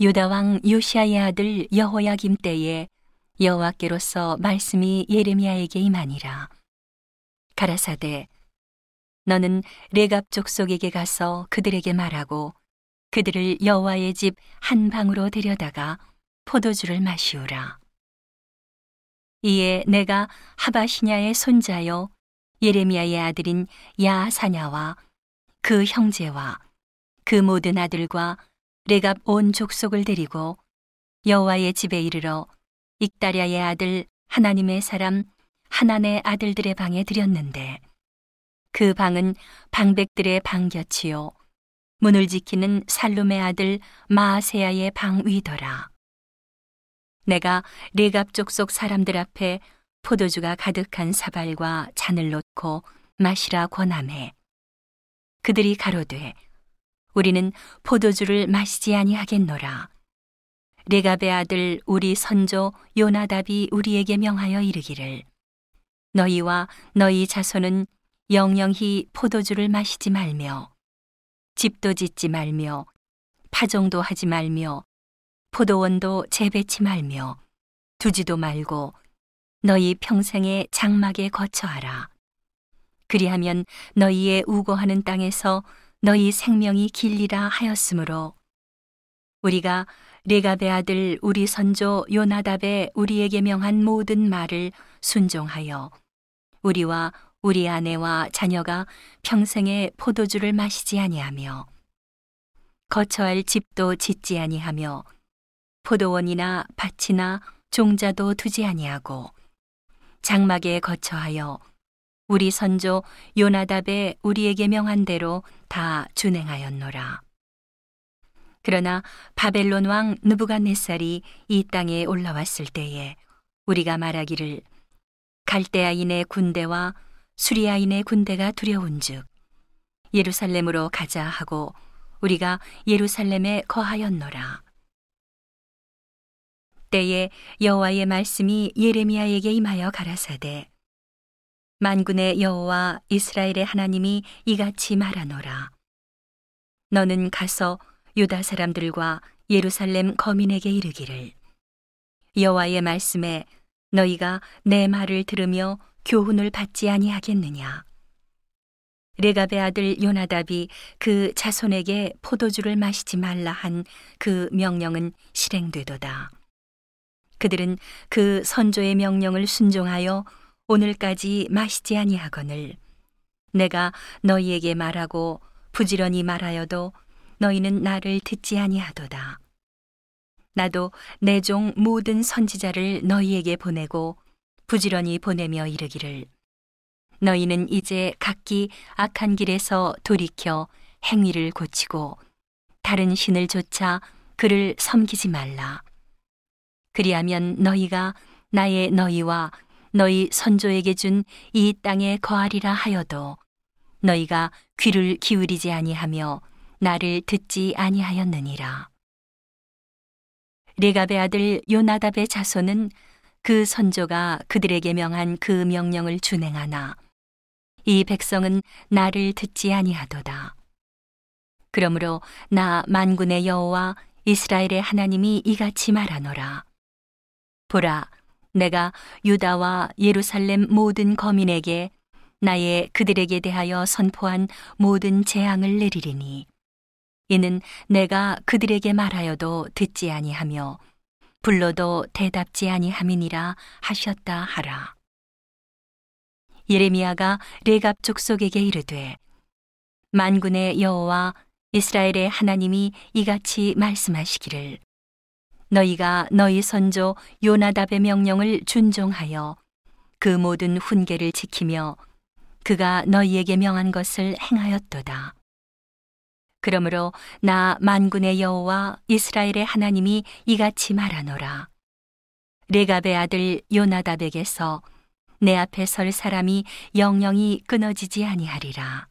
유다 왕 요시아의 아들 여호야김 때에 여호와께로서 말씀이 예레미야에게 임하니라. 가라사대 너는 레갑 족속에게 가서 그들에게 말하고 그들을 여호와의 집 한 방으로 데려다가 포도주를 마시우라. 이에 내가 하바시냐의 손자요 예레미야의 아들인 야사냐와 그 형제와 그 모든 아들과 레갑 온 족속을 데리고 여호와의 집에 이르러 익다랴의 아들 하나님의 사람 하나의 아들들의 방에 들였는데 그 방은 방백들의 방곁이요 문을 지키는 살룸의 아들 마아세야의 방 위더라. 내가 레갑 족속 사람들 앞에 포도주가 가득한 사발과 잔을 놓고 마시라 권함해. 그들이 가로되 우리는 포도주를 마시지 아니하겠노라. 레갑의 아들 우리 선조 요나답이 우리에게 명하여 이르기를 너희와 너희 자손은 영영히 포도주를 마시지 말며 집도 짓지 말며 파종도 하지 말며 포도원도 재배치 말며 두지도 말고 너희 평생에 장막에 거처하라. 그리하면 너희의 우고하는 땅에서 너희 생명이 길리라 하였으므로. 우리가 레갑의 아들 우리 선조 요나답의 우리에게 명한 모든 말을 순종하여 우리와 우리 아내와 자녀가 평생에 포도주를 마시지 아니하며 거처할 집도 짓지 아니하며 포도원이나 밭이나 종자도 두지 아니하고 장막에 거처하여 우리 선조 요나답의 우리에게 명한 대로 다 준행하였노라. 그러나 바벨론 왕 느부갓네살이 이 땅에 올라왔을 때에 우리가 말하기를 갈대아인의 군대와 수리아인의 군대가 두려운즉 예루살렘으로 가자 하고 우리가 예루살렘에 거하였노라. 때에 여호와의 말씀이 예레미야에게 임하여 가라사대 만군의 여호와 이스라엘의 하나님이 이같이 말하노라. 너는 가서 유다 사람들과 예루살렘 거민에게 이르기를. 여호와의 말씀에 너희가 내 말을 들으며 교훈을 받지 아니하겠느냐? 레갑의 아들 요나답이 그 자손에게 포도주를 마시지 말라 한 그 명령은 실행되도다. 그들은 그 선조의 명령을 순종하여 오늘까지 마시지 아니하거늘 내가 너희에게 말하고 부지런히 말하여도 너희는 나를 듣지 아니하도다. 나도 내 종 모든 선지자를 너희에게 보내고 부지런히 보내며 이르기를 너희는 이제 각기 악한 길에서 돌이켜 행위를 고치고 다른 신을 조차 그를 섬기지 말라. 그리하면 너희가 나의 너희와 너희 선조에게 준 이 땅에 거하리라 하여도 너희가 귀를 기울이지 아니하며 나를 듣지 아니하였느니라. 레갑의 아들 요나답의 자손은 그 선조가 그들에게 명한 그 명령을 준행하나 이 백성은 나를 듣지 아니하도다. 그러므로 나 만군의 여호와 이스라엘의 하나님이 이같이 말하노라. 보라, 내가 유다와 예루살렘 모든 거민에게 나의 그들에게 대하여 선포한 모든 재앙을 내리리니 이는 내가 그들에게 말하여도 듣지 아니하며 불러도 대답지 아니함이니라 하셨다 하라. 예레미야가 레갑 족 속에게 이르되 만군의 여호와 이스라엘의 하나님이 이같이 말씀하시기를 너희가 너희 선조 요나답의 명령을 준종하여 그 모든 훈계를 지키며 그가 너희에게 명한 것을 행하였도다. 그러므로 나 만군의 여호와 이스라엘의 하나님이 이같이 말하노라. 레갑의 아들 요나답에게서 내 앞에 설 사람이 영영이 끊어지지 아니하리라.